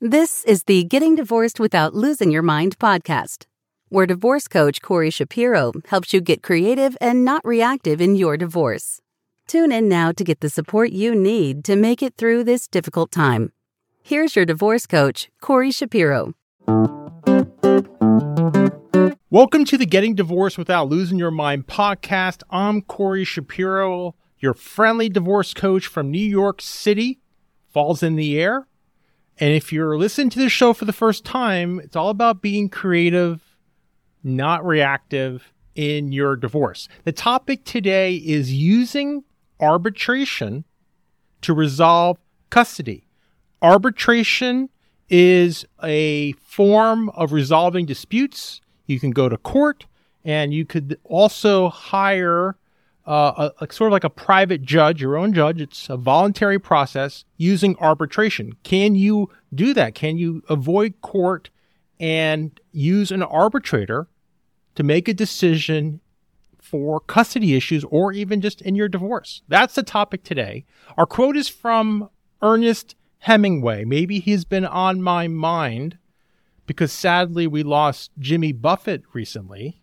This is the Getting Divorced Without Losing Your Mind podcast, where divorce coach Corey Shapiro helps you get creative and not reactive in your divorce. Tune in now to get the support you need to make it through this difficult time. Here's your divorce coach, Corey Shapiro. Welcome to the Getting Divorced Without Losing Your Mind podcast. I'm Corey Shapiro, your friendly divorce coach from New York City. Falls in the air. And if you're listening to this show for the first time, it's all about being creative, not reactive in your divorce. The topic today is using arbitration to resolve custody. Arbitration is a form of resolving disputes. You can go to court and you could also hire uh, a, a, sort of like a private judge, your own judge. It's a voluntary process using arbitration. Can you do that? Can you avoid court and use an arbitrator to make a decision for custody issues or even just in your divorce? That's the topic today. Our quote is from Ernest Hemingway. Maybe he's been on my mind because sadly we lost Jimmy Buffett recently.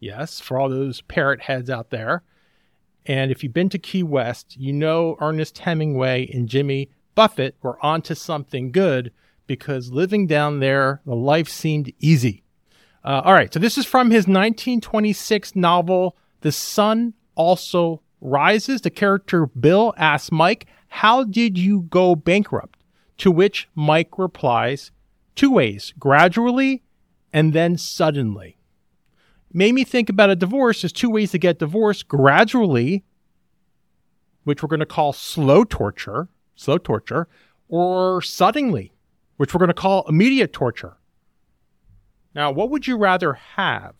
Yes, for all those parrot heads out there. And if you've been to Key West, you know Ernest Hemingway and Jimmy Buffett were onto something good because living down there, the life seemed easy. Uh, all right, so this is from his 1926 novel, The Sun Also Rises. The character Bill asks Mike, How did you go bankrupt? To which Mike replies, Two ways gradually and then suddenly made me think about a divorce. There's two ways to get divorced gradually, which we're going to call slow torture, slow torture, or suddenly, which we're going to call immediate torture. Now, what would you rather have?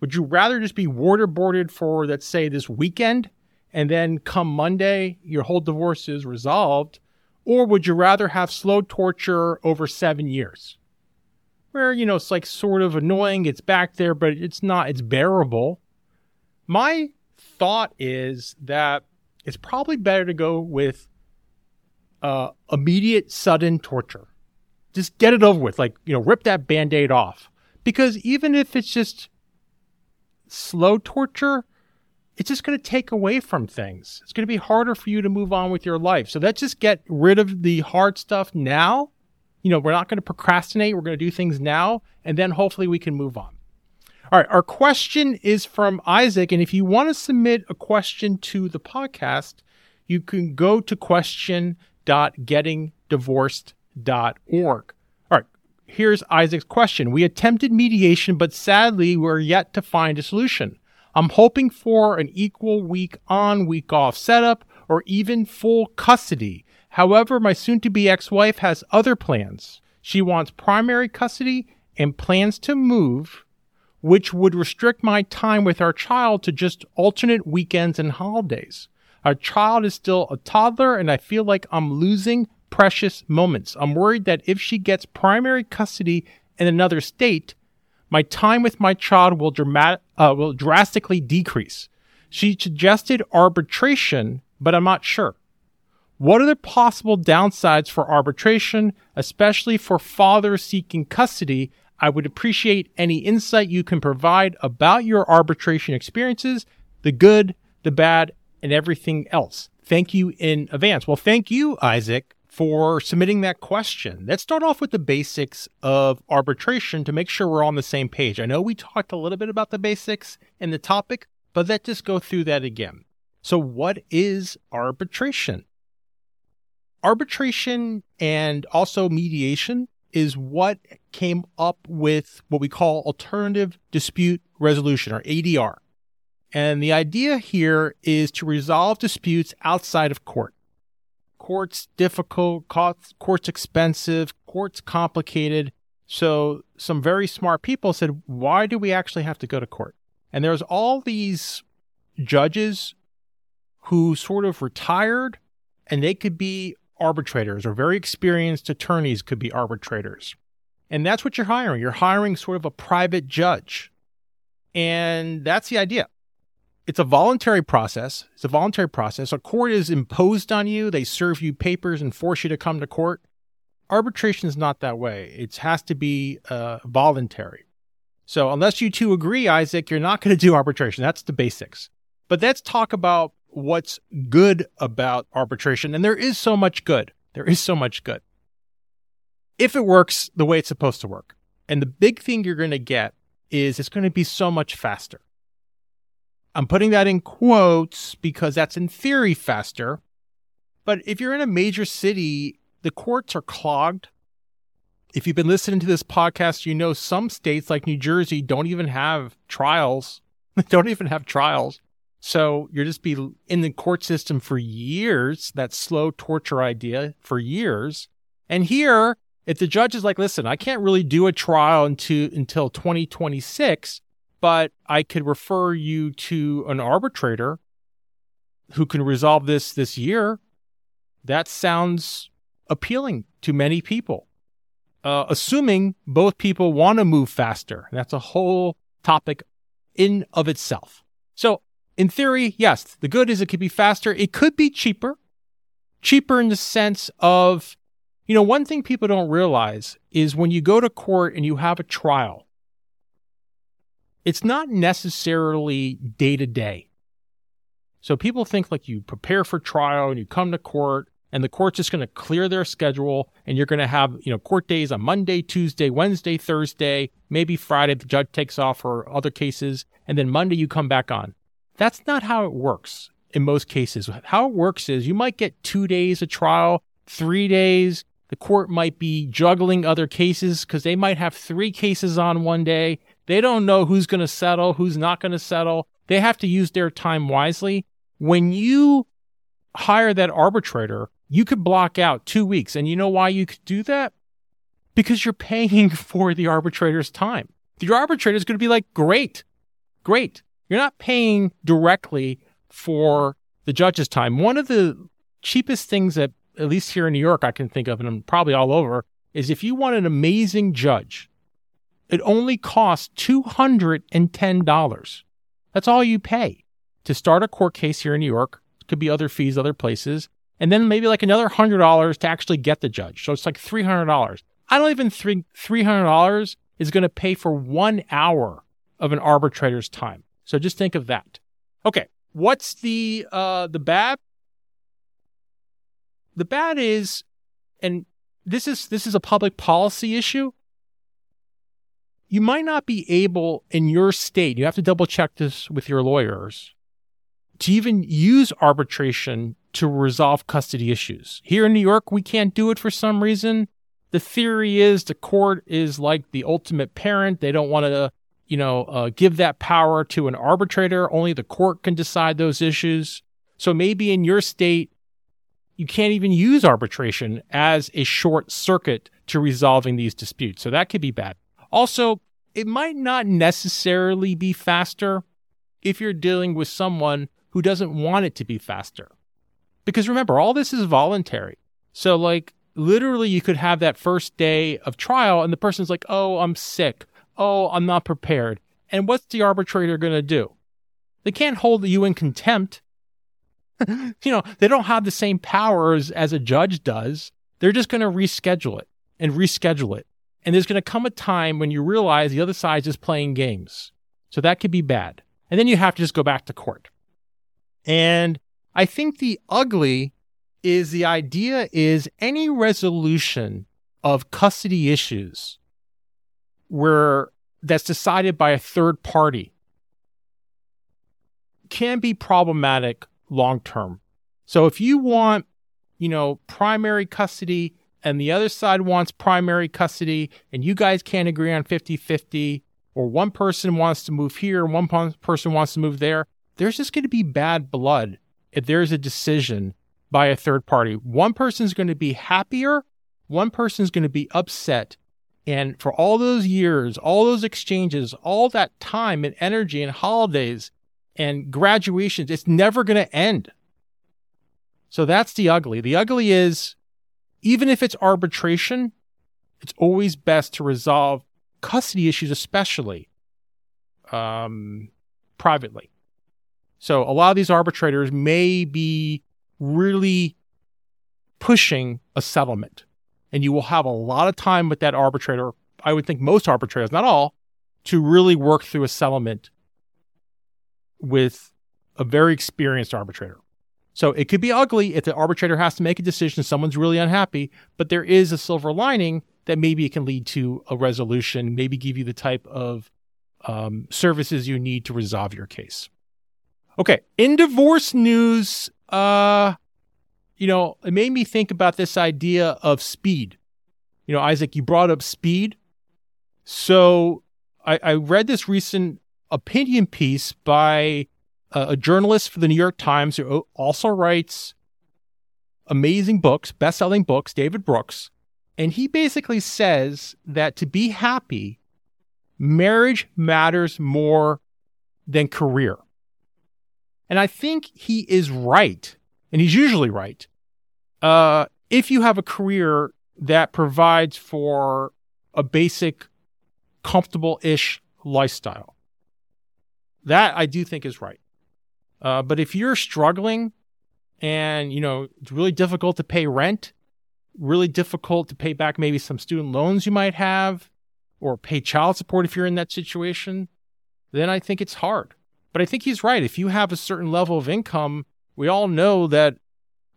Would you rather just be waterboarded for, let's say, this weekend, and then come Monday, your whole divorce is resolved? Or would you rather have slow torture over seven years? Where, you know, it's like sort of annoying. It's back there, but it's not, it's bearable. My thought is that it's probably better to go with uh, immediate, sudden torture. Just get it over with. Like, you know, rip that band aid off. Because even if it's just slow torture, it's just going to take away from things. It's going to be harder for you to move on with your life. So let's just get rid of the hard stuff now you know, we're not going to procrastinate. We're going to do things now, and then hopefully we can move on. All right, our question is from Isaac. And if you want to submit a question to the podcast, you can go to question.gettingdivorced.org. All right, here's Isaac's question. We attempted mediation, but sadly, we're yet to find a solution. I'm hoping for an equal week on, week off setup, or even full custody. However, my soon to be ex wife has other plans. She wants primary custody and plans to move, which would restrict my time with our child to just alternate weekends and holidays. Our child is still a toddler, and I feel like I'm losing precious moments. I'm worried that if she gets primary custody in another state, my time with my child will, dramat- uh, will drastically decrease. She suggested arbitration, but I'm not sure. What are the possible downsides for arbitration, especially for fathers seeking custody? I would appreciate any insight you can provide about your arbitration experiences, the good, the bad, and everything else. Thank you in advance. Well, thank you, Isaac, for submitting that question. Let's start off with the basics of arbitration to make sure we're on the same page. I know we talked a little bit about the basics in the topic, but let's just go through that again. So, what is arbitration? Arbitration and also mediation is what came up with what we call alternative dispute resolution or ADR. And the idea here is to resolve disputes outside of court. Court's difficult, court's expensive, court's complicated. So some very smart people said, why do we actually have to go to court? And there's all these judges who sort of retired and they could be arbitrators or very experienced attorneys could be arbitrators. And that's what you're hiring. You're hiring sort of a private judge. And that's the idea. It's a voluntary process. It's a voluntary process. A court is imposed on you. They serve you papers and force you to come to court. arbitration is not that way. It has to be uh, voluntary. So unless you two agree, Isaac, you're not going to do arbitration. That's the basics. But let's talk about what's good about arbitration. And there is so much good. There is so much good. If it works the way it's supposed to work. And the big thing you're going to get is it's going to be so much faster. I'm putting that in quotes because that's in theory faster. But if you're in a major city, the courts are clogged. If you've been listening to this podcast, you know some states like New Jersey don't even have trials. They don't even have trials. So you'll just be in the court system for years, that slow torture idea for years. And here, if the judge is like, listen, I can't really do a trial until, until 2026, but I could refer you to an arbitrator who can resolve this this year. That sounds appealing to many people, uh, assuming both people want to move faster. That's a whole topic in of itself. So, in theory, yes, the good is it could be faster. It could be cheaper, cheaper in the sense of, you know, one thing people don't realize is when you go to court and you have a trial, it's not necessarily day to day. So people think like you prepare for trial and you come to court and the court's just going to clear their schedule and you're going to have, you know, court days on Monday, Tuesday, Wednesday, Thursday, maybe Friday the judge takes off for other cases and then Monday you come back on. That's not how it works in most cases. How it works is you might get 2 days of trial, 3 days, the court might be juggling other cases because they might have three cases on one day. They don't know who's going to settle, who's not going to settle. They have to use their time wisely. When you hire that arbitrator, you could block out two weeks. And you know why you could do that? Because you're paying for the arbitrator's time. The arbitrator is going to be like, great, great. You're not paying directly for the judge's time. One of the cheapest things that at least here in New York, I can think of, and I'm probably all over, is if you want an amazing judge, it only costs $210. That's all you pay to start a court case here in New York. It could be other fees, other places. And then maybe like another $100 to actually get the judge. So it's like $300. I don't even think $300 is going to pay for one hour of an arbitrator's time. So just think of that. Okay. What's the, uh, the bad? The bad is, and this is this is a public policy issue. You might not be able in your state, you have to double check this with your lawyers, to even use arbitration to resolve custody issues. Here in New York, we can't do it for some reason. The theory is the court is like the ultimate parent. They don't want to, you know, uh, give that power to an arbitrator. Only the court can decide those issues. So maybe in your state, you can't even use arbitration as a short circuit to resolving these disputes. So that could be bad. Also, it might not necessarily be faster if you're dealing with someone who doesn't want it to be faster. Because remember, all this is voluntary. So, like, literally, you could have that first day of trial and the person's like, oh, I'm sick. Oh, I'm not prepared. And what's the arbitrator going to do? They can't hold you in contempt you know, they don't have the same powers as a judge does. They're just going to reschedule it and reschedule it. And there's going to come a time when you realize the other side's just playing games. So that could be bad. And then you have to just go back to court. And I think the ugly is the idea is any resolution of custody issues where that's decided by a third party can be problematic long term. So if you want, you know, primary custody and the other side wants primary custody and you guys can't agree on 50 50, or one person wants to move here and one person wants to move there, there's just going to be bad blood if there's a decision by a third party. One person's going to be happier, one person's going to be upset. And for all those years, all those exchanges, all that time and energy and holidays and graduations, it's never going to end. So that's the ugly. The ugly is even if it's arbitration, it's always best to resolve custody issues, especially um, privately. So a lot of these arbitrators may be really pushing a settlement. And you will have a lot of time with that arbitrator. I would think most arbitrators, not all, to really work through a settlement with a very experienced arbitrator. So it could be ugly if the arbitrator has to make a decision, someone's really unhappy, but there is a silver lining that maybe it can lead to a resolution, maybe give you the type of um, services you need to resolve your case. Okay, in divorce news, uh, you know, it made me think about this idea of speed. You know, Isaac, you brought up speed. So I, I read this recent opinion piece by a, a journalist for the New York Times who also writes amazing books, best selling books, David Brooks. And he basically says that to be happy, marriage matters more than career. And I think he is right, and he's usually right. Uh, if you have a career that provides for a basic, comfortable ish lifestyle, that I do think is right. Uh, but if you're struggling and, you know, it's really difficult to pay rent, really difficult to pay back maybe some student loans you might have, or pay child support if you're in that situation, then I think it's hard. But I think he's right. If you have a certain level of income, we all know that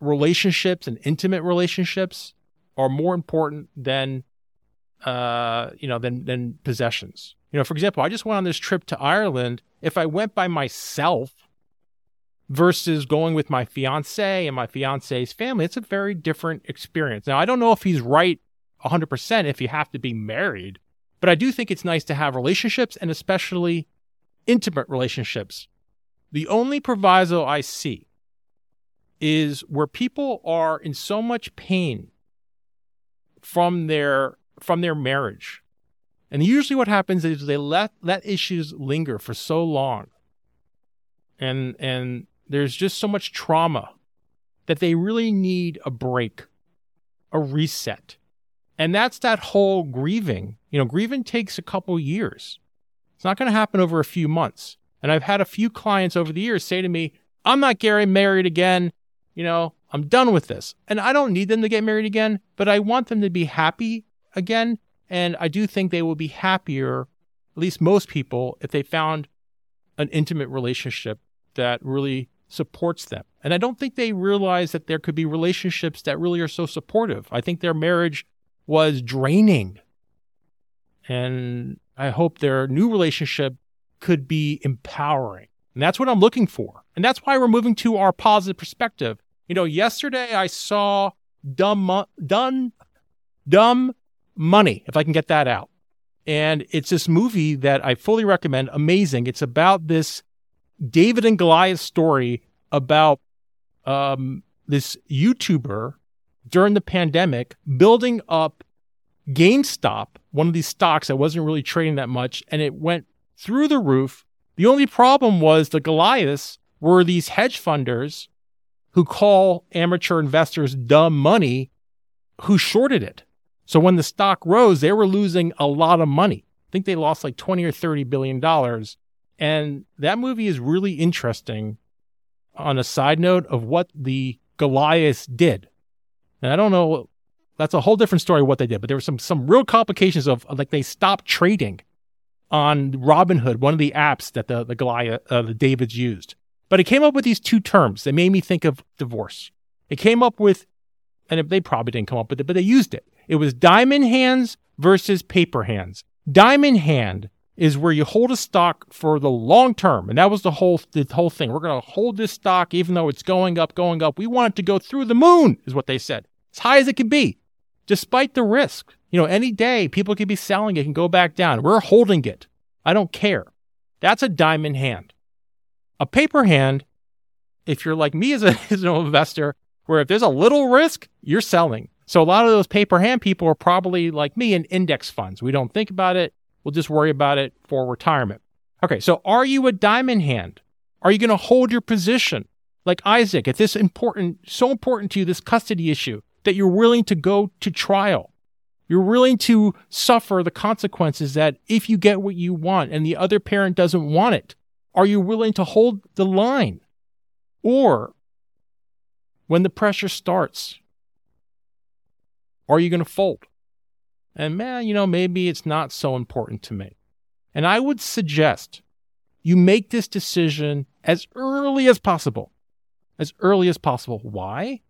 relationships and intimate relationships are more important than uh, you know, than than possessions. You know, for example, I just went on this trip to Ireland. If I went by myself versus going with my fiance and my fiance's family, it's a very different experience. Now, I don't know if he's right 100% if you have to be married, but I do think it's nice to have relationships and especially intimate relationships. The only proviso I see is where people are in so much pain from their from their marriage. And usually what happens is they let let issues linger for so long. And and there's just so much trauma that they really need a break, a reset. And that's that whole grieving. You know, grieving takes a couple years. It's not going to happen over a few months. And I've had a few clients over the years say to me, I'm not getting married again. You know, I'm done with this. And I don't need them to get married again, but I want them to be happy again. And I do think they will be happier, at least most people, if they found an intimate relationship that really supports them. And I don't think they realize that there could be relationships that really are so supportive. I think their marriage was draining. And I hope their new relationship could be empowering. And that's what I'm looking for. And that's why we're moving to our positive perspective. You know, yesterday I saw dumb, done, dumb money, if I can get that out. And it's this movie that I fully recommend. Amazing. It's about this David and Goliath story about um, this YouTuber during the pandemic building up GameStop, one of these stocks that wasn't really trading that much, and it went through the roof. The only problem was the Goliaths were these hedge funders who call amateur investors dumb money who shorted it. So when the stock rose, they were losing a lot of money. I think they lost like 20 or 30 billion dollars. And that movie is really interesting on a side note of what the Goliaths did. And I don't know that's a whole different story what they did. But there were some some real complications of like they stopped trading on Robinhood, one of the apps that the the Goliath uh, the Davids used. But it came up with these two terms that made me think of divorce. It came up with, and they probably didn't come up with it, but they used it. It was diamond hands versus paper hands. Diamond hand is where you hold a stock for the long term, and that was the whole the whole thing. We're going to hold this stock even though it's going up, going up. We want it to go through the moon, is what they said, as high as it can be despite the risk. You know, any day people could be selling it and go back down. We're holding it. I don't care. That's a diamond hand. A paper hand, if you're like me as, a, as an investor, where if there's a little risk, you're selling. So a lot of those paper hand people are probably like me in index funds. We don't think about it. We'll just worry about it for retirement. Okay, so are you a diamond hand? Are you going to hold your position? Like Isaac, if this important, so important to you, this custody issue, that you're willing to go to trial. You're willing to suffer the consequences that if you get what you want and the other parent doesn't want it, are you willing to hold the line? Or when the pressure starts, are you going to fold? And man, you know, maybe it's not so important to me. And I would suggest you make this decision as early as possible. As early as possible. Why?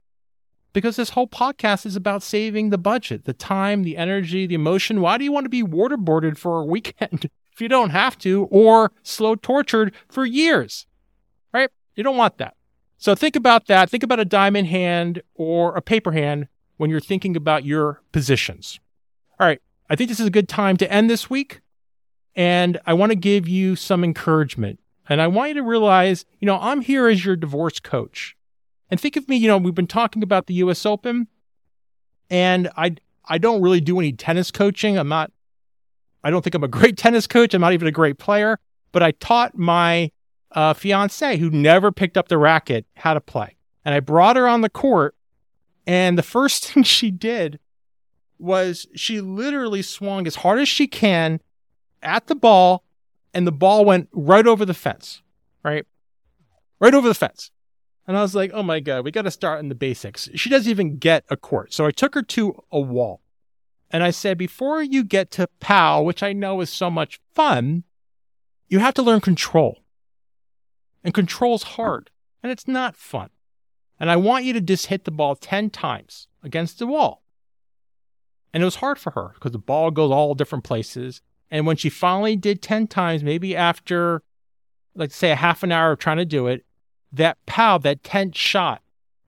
Because this whole podcast is about saving the budget, the time, the energy, the emotion. Why do you want to be waterboarded for a weekend if you don't have to, or slow tortured for years? Right? You don't want that. So think about that. Think about a diamond hand or a paper hand when you're thinking about your positions. All right. I think this is a good time to end this week. And I want to give you some encouragement. And I want you to realize, you know, I'm here as your divorce coach. And think of me, you know, we've been talking about the US Open and I I don't really do any tennis coaching. I'm not I don't think I'm a great tennis coach. I'm not even a great player, but I taught my uh, fiance who never picked up the racket how to play. And I brought her on the court and the first thing she did was she literally swung as hard as she can at the ball, and the ball went right over the fence, right? Right over the fence. And I was like, oh my God, we got to start in the basics. She doesn't even get a court. So I took her to a wall. And I said, before you get to POW, which I know is so much fun, you have to learn control. And control's hard and it's not fun. And I want you to just hit the ball 10 times against the wall. And it was hard for her because the ball goes all different places. And when she finally did 10 times, maybe after, like say, a half an hour of trying to do it, that pow, that 10th shot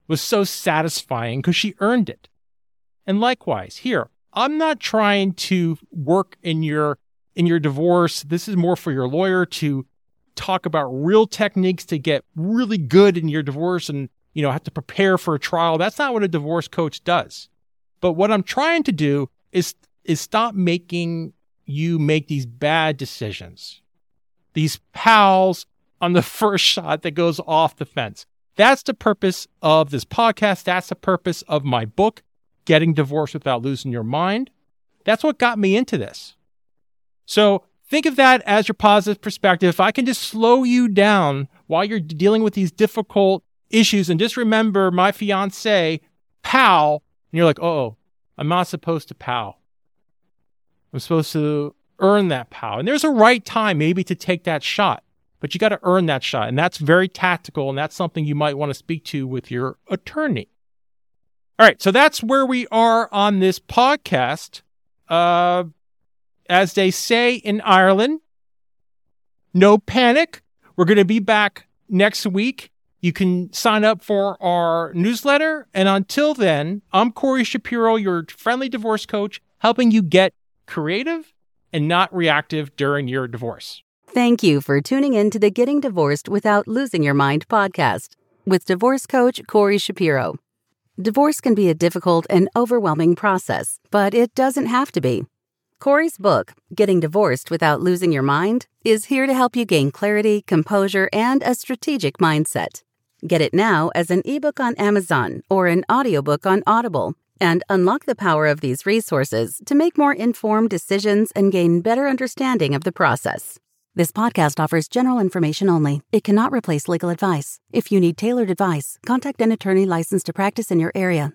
was so satisfying because she earned it. And likewise, here, I'm not trying to work in your in your divorce. This is more for your lawyer to talk about real techniques to get really good in your divorce and you know have to prepare for a trial. That's not what a divorce coach does. But what I'm trying to do is is stop making you make these bad decisions. These pals on the first shot that goes off the fence. That's the purpose of this podcast. That's the purpose of my book, Getting Divorced Without Losing Your Mind. That's what got me into this. So think of that as your positive perspective. If I can just slow you down while you're dealing with these difficult issues and just remember my fiance, pal, and you're like, oh, I'm not supposed to pow. I'm supposed to earn that pow. And there's a right time maybe to take that shot, but you got to earn that shot. And that's very tactical. And that's something you might want to speak to with your attorney. All right. So that's where we are on this podcast. Uh, as they say in Ireland, no panic. We're going to be back next week. You can sign up for our newsletter. And until then, I'm Corey Shapiro, your friendly divorce coach, helping you get creative and not reactive during your divorce. Thank you for tuning in to the Getting Divorced Without Losing Your Mind podcast with divorce coach Corey Shapiro. Divorce can be a difficult and overwhelming process, but it doesn't have to be. Corey's book, Getting Divorced Without Losing Your Mind, is here to help you gain clarity, composure, and a strategic mindset. Get it now as an ebook on Amazon or an audiobook on Audible and unlock the power of these resources to make more informed decisions and gain better understanding of the process. This podcast offers general information only. It cannot replace legal advice. If you need tailored advice, contact an attorney licensed to practice in your area.